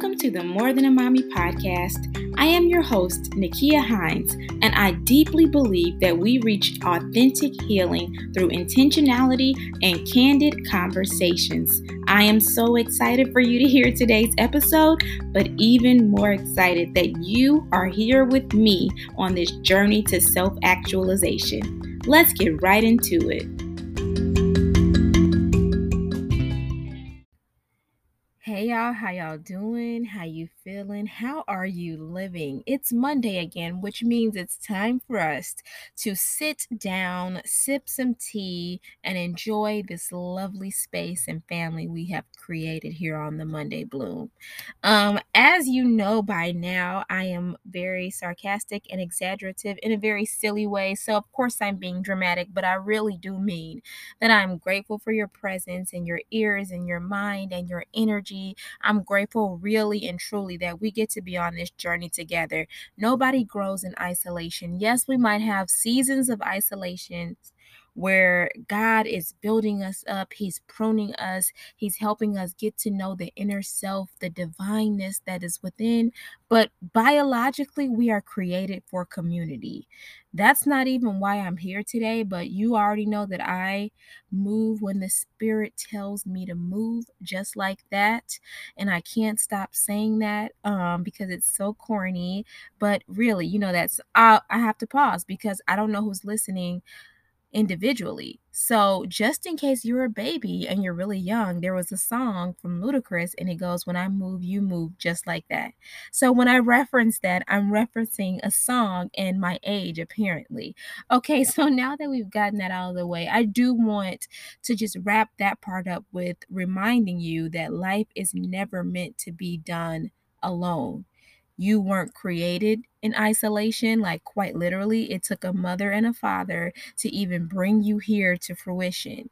Welcome to the More Than a Mommy podcast. I am your host, Nakia Hines, and I deeply believe that we reach authentic healing through intentionality and candid conversations. I am so excited for you to hear today's episode, but even more excited that you are here with me on this journey to self actualization. Let's get right into it. Y'all, how y'all doing? How you feeling? How are you living? It's Monday again, which means it's time for us to sit down, sip some tea, and enjoy this lovely space and family we have created here on the Monday Bloom. Um, as you know by now, I am very sarcastic and exaggerative in a very silly way. So, of course, I'm being dramatic, but I really do mean that I'm grateful for your presence and your ears and your mind and your energy. I'm grateful, really and truly, that we get to be on this journey together. Nobody grows in isolation. Yes, we might have seasons of isolation where God is building us up, He's pruning us, He's helping us get to know the inner self, the divineness that is within. But biologically, we are created for community. That's not even why I'm here today, but you already know that I move when the Spirit tells me to move, just like that. And I can't stop saying that um, because it's so corny. But really, you know, that's I, I have to pause because I don't know who's listening individually. So, just in case you're a baby and you're really young, there was a song from Ludacris and it goes, When I move, you move, just like that. So, when I reference that, I'm referencing a song and my age, apparently. Okay, so now that we've gotten that out of the way, I do want to just wrap that part up with reminding you that life is never meant to be done alone you weren't created in isolation. Like, quite literally, it took a mother and a father to even bring you here to fruition.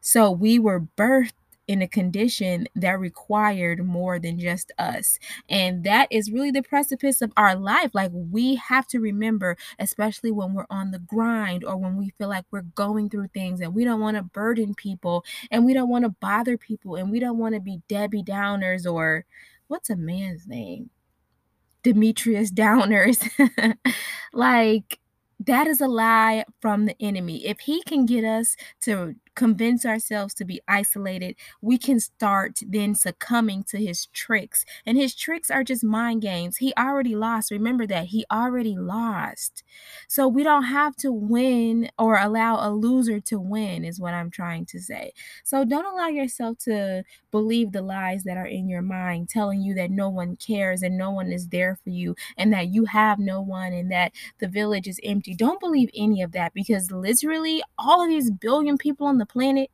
So, we were birthed in a condition that required more than just us. And that is really the precipice of our life. Like we have to remember, especially when we're on the grind or when we feel like we're going through things and we don't want to burden people and we don't want to bother people and we don't want to be Debbie Downers or what's a man's name? Demetrius Downers. like, that is a lie from the enemy. If he can get us to convince ourselves to be isolated, we can start then succumbing to his tricks. And his tricks are just mind games. He already lost. Remember that. He already lost. So we don't have to win or allow a loser to win, is what I'm trying to say. So don't allow yourself to believe the lies that are in your mind telling you that no one cares and no one is there for you and that you have no one and that the village is empty. Don't believe any of that because literally all of these billion people on the the planet,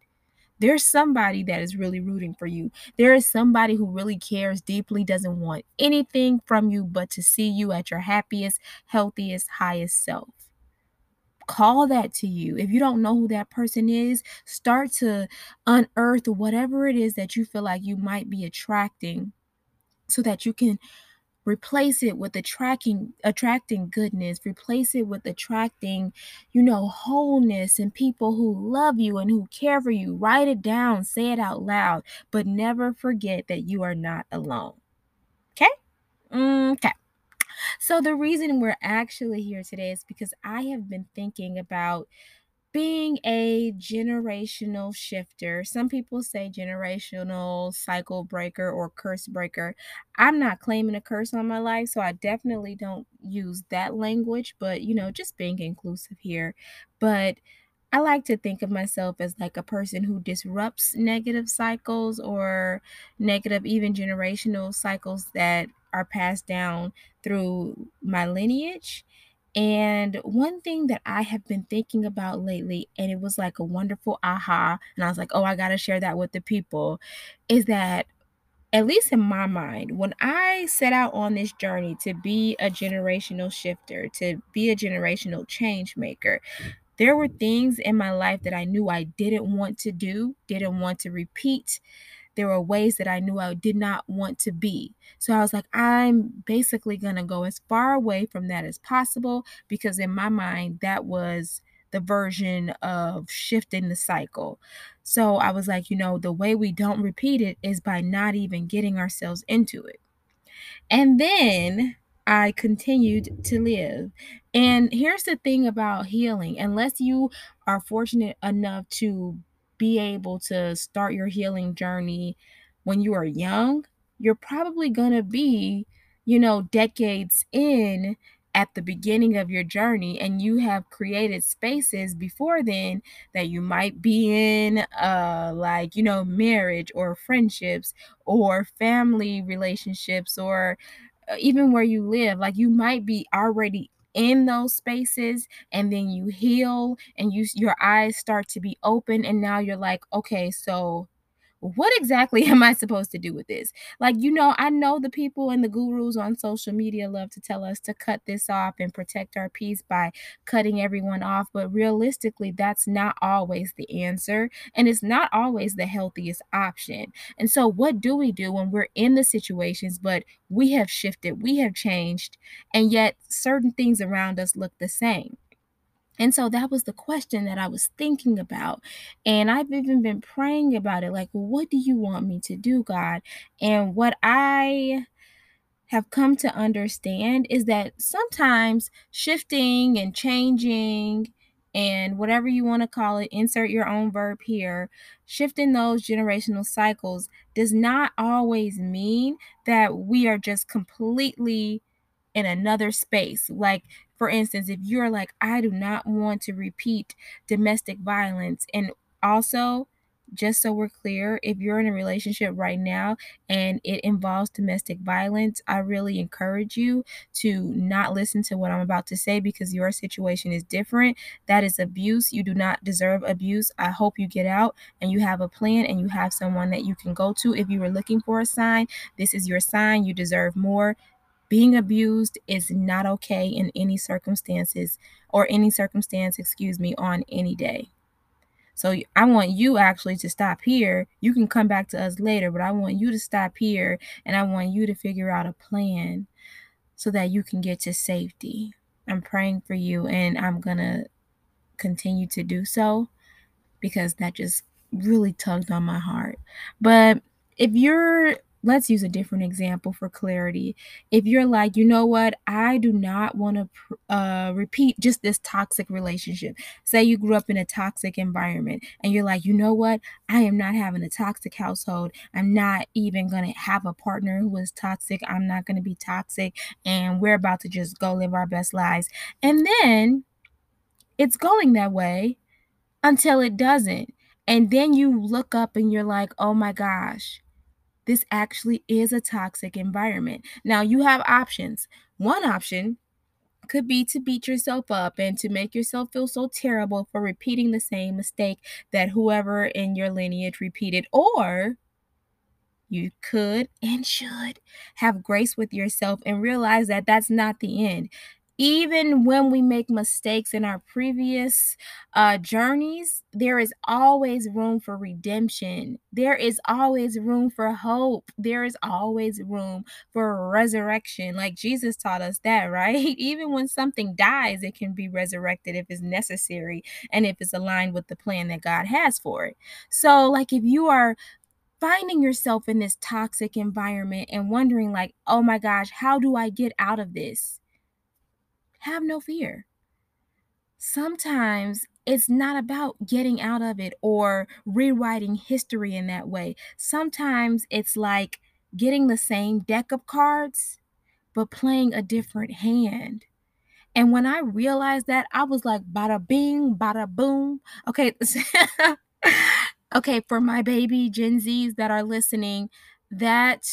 there's somebody that is really rooting for you. There is somebody who really cares deeply, doesn't want anything from you but to see you at your happiest, healthiest, highest self. Call that to you. If you don't know who that person is, start to unearth whatever it is that you feel like you might be attracting so that you can replace it with attracting attracting goodness replace it with attracting you know wholeness and people who love you and who care for you. Write it down say it out loud but never forget that you are not alone. Okay? Okay. So the reason we're actually here today is because i have been thinking about being a generational shifter. Some people say generational cycle breaker or curse breaker. I'm not claiming a curse on my life, so I definitely don't use that language, but you know, just being inclusive here. But I like to think of myself as like a person who disrupts negative cycles or negative, even generational cycles that are passed down through my lineage. And one thing that I have been thinking about lately, and it was like a wonderful aha, and I was like, oh, I got to share that with the people, is that at least in my mind, when I set out on this journey to be a generational shifter, to be a generational change maker, there were things in my life that I knew I didn't want to do, didn't want to repeat there were ways that I knew I did not want to be. So I was like, I'm basically going to go as far away from that as possible because in my mind, that was the version of shifting the cycle. So I was like, you know, the way we don't repeat it is by not even getting ourselves into it. And then I continued to live. And here's the thing about healing unless you are fortunate enough to be able to start your healing journey when you are young, you're probably going to be, you know, decades in at the beginning of your journey and you have created spaces before then that you might be in uh like you know marriage or friendships or family relationships or uh, even where you live. Like you might be already in those spaces and then you heal and you your eyes start to be open and now you're like okay so what exactly am I supposed to do with this? Like, you know, I know the people and the gurus on social media love to tell us to cut this off and protect our peace by cutting everyone off, but realistically, that's not always the answer. And it's not always the healthiest option. And so, what do we do when we're in the situations, but we have shifted, we have changed, and yet certain things around us look the same? And so that was the question that I was thinking about. And I've even been praying about it like, what do you want me to do, God? And what I have come to understand is that sometimes shifting and changing and whatever you want to call it, insert your own verb here, shifting those generational cycles does not always mean that we are just completely in another space. Like, for instance, if you're like, I do not want to repeat domestic violence, and also, just so we're clear, if you're in a relationship right now and it involves domestic violence, I really encourage you to not listen to what I'm about to say because your situation is different. That is abuse. You do not deserve abuse. I hope you get out and you have a plan and you have someone that you can go to. If you were looking for a sign, this is your sign. You deserve more being abused is not okay in any circumstances or any circumstance, excuse me, on any day. So I want you actually to stop here. You can come back to us later, but I want you to stop here and I want you to figure out a plan so that you can get to safety. I'm praying for you and I'm going to continue to do so because that just really tugged on my heart. But if you're let's use a different example for clarity. If you're like, you know what, I do not want to uh, repeat just this toxic relationship. Say you grew up in a toxic environment and you're like, you know what, I am not having a toxic household. I'm not even going to have a partner who is toxic. I'm not going to be toxic. And we're about to just go live our best lives. And then it's going that way until it doesn't. And then you look up and you're like, oh my gosh, this actually is a toxic environment. Now, you have options. One option could be to beat yourself up and to make yourself feel so terrible for repeating the same mistake that whoever in your lineage repeated, or you could and should have grace with yourself and realize that that's not the end even when we make mistakes in our previous uh, journeys, there is always room for redemption. There is always room for hope. There is always room for resurrection. Like Jesus taught us that, right? Even when something dies, it can be resurrected if it's necessary and if it's aligned with the plan that God has for it. So, like, if you are finding yourself in this toxic environment and wondering like oh my gosh how do i get out of this have no fear. Sometimes it's not about getting out of it or rewriting history in that way. Sometimes it's like getting the same deck of cards, but playing a different hand. And when I realized that, I was like, bada bing, bada boom. Okay. okay. For my baby Gen Zs that are listening, that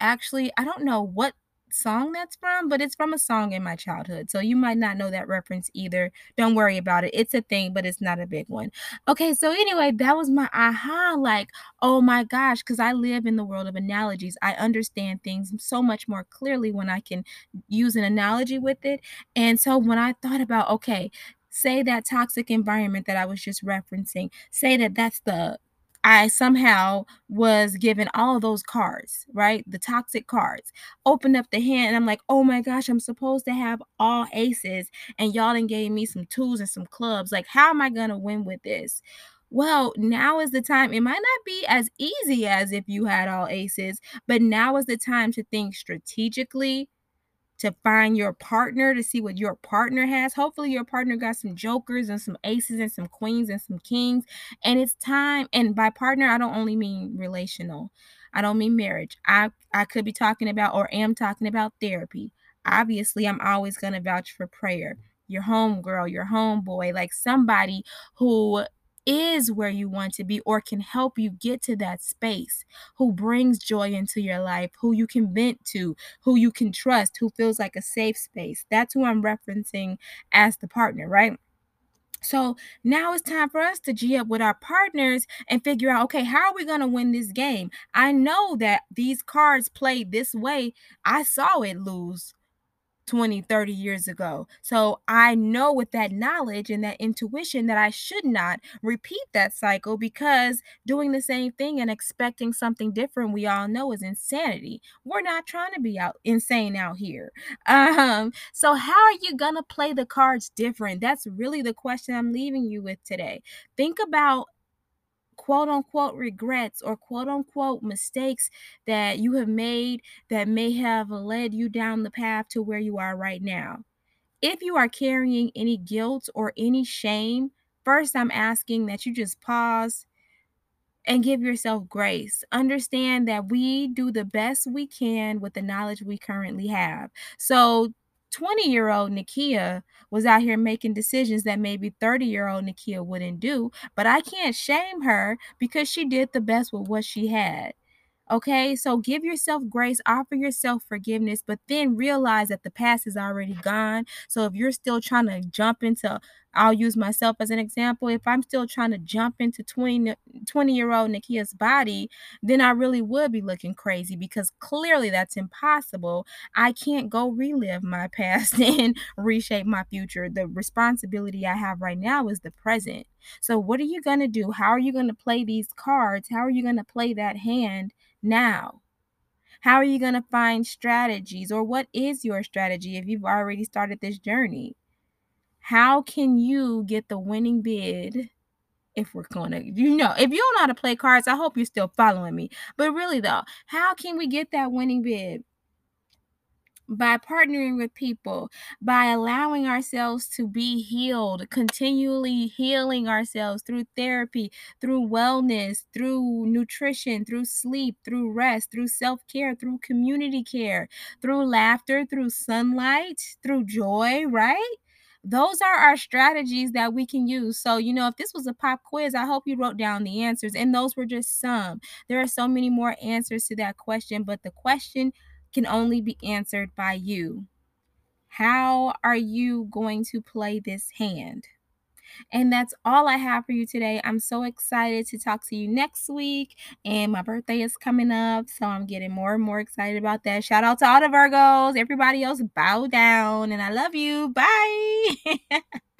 actually, I don't know what song that's from, but it's from a song in my childhood. So you might not know that reference either. Don't worry about it. It's a thing, but it's not a big one. Okay, so anyway, that was my aha like, oh my gosh, because I live in the world of analogies. I understand things so much more clearly when I can use an analogy with it. And so when I thought about, okay, say that toxic environment that I was just referencing, say that that's the I somehow was given all those cards, right? The toxic cards. Opened up the hand and I'm like, oh my gosh, I'm supposed to have all aces. And y'all done gave me some tools and some clubs. Like, how am I going to win with this? Well, now is the time. It might not be as easy as if you had all aces, but now is the time to think strategically, to find your partner, to see what your partner has. Hopefully, your partner got some jokers and some aces and some queens and some kings. And it's time. And by partner, I don't only mean relational. I don't mean marriage. I I could be talking about or am talking about therapy. Obviously, I'm always going to vouch for prayer. Your home girl, your homeboy, like somebody who is where you want to be or can help you get to that space, who brings joy into your life, who you can vent to, who you can trust, who feels like a safe space. That's who I'm referencing as the partner, right? So now it's time for us to G up with our partners and figure out okay, how are we going to win this game? I know that these cards played this way. I saw it lose 20, 30 years ago. So I know with that knowledge and that intuition that I should not repeat that cycle because doing the same thing and expecting something different, we all know is insanity. We're not trying to be out insane out here. Um, so how are you gonna play the cards different? That's really the question I'm leaving you with today. Think about quote unquote regrets or quote unquote mistakes that you have made that may have led you down the path to where you are right now. If you are carrying any guilt or any shame, first I'm asking that you just pause and give yourself grace. Understand that we do the best we can with the knowledge we currently have. So, 20 year old Nakia was out here making decisions that maybe 30 year old Nakia wouldn't do, but I can't shame her because she did the best with what she had. Okay, so give yourself grace, offer yourself forgiveness, but then realize that the past is already gone. So if you're still trying to jump into, I'll use myself as an example. If I'm still trying to jump into 20, 20 year old Nakia's body, then I really would be looking crazy because clearly that's impossible. I can't go relive my past and reshape my future. The responsibility I have right now is the present. So, what are you going to do? How are you going to play these cards? How are you going to play that hand? now? How are you going to find strategies or what is your strategy if you've already started this journey? How can you get the winning bid if we're going to, you know, if you don't know how to play cards, I hope you're still following me. But really, though, how can we get that winning bid? By partnering with people, by allowing ourselves to be healed, continually healing ourselves through therapy, through wellness, through nutrition, through sleep, through rest, through self care, through community care, through laughter, through sunlight, through joy, right? those are our strategies that we can use. So, you know, if this was a pop quiz, I hope you wrote down the answers, and those were just some. There are so many more answers to that question, but the question can only be answered by you. How are you going to play this hand? And that's all I have for you today. I'm so excited to talk to you next week. And my birthday is coming up. So I'm getting more and more excited about that. Shout out to all the Virgos. Everybody else, bow down. And I love you. Bye.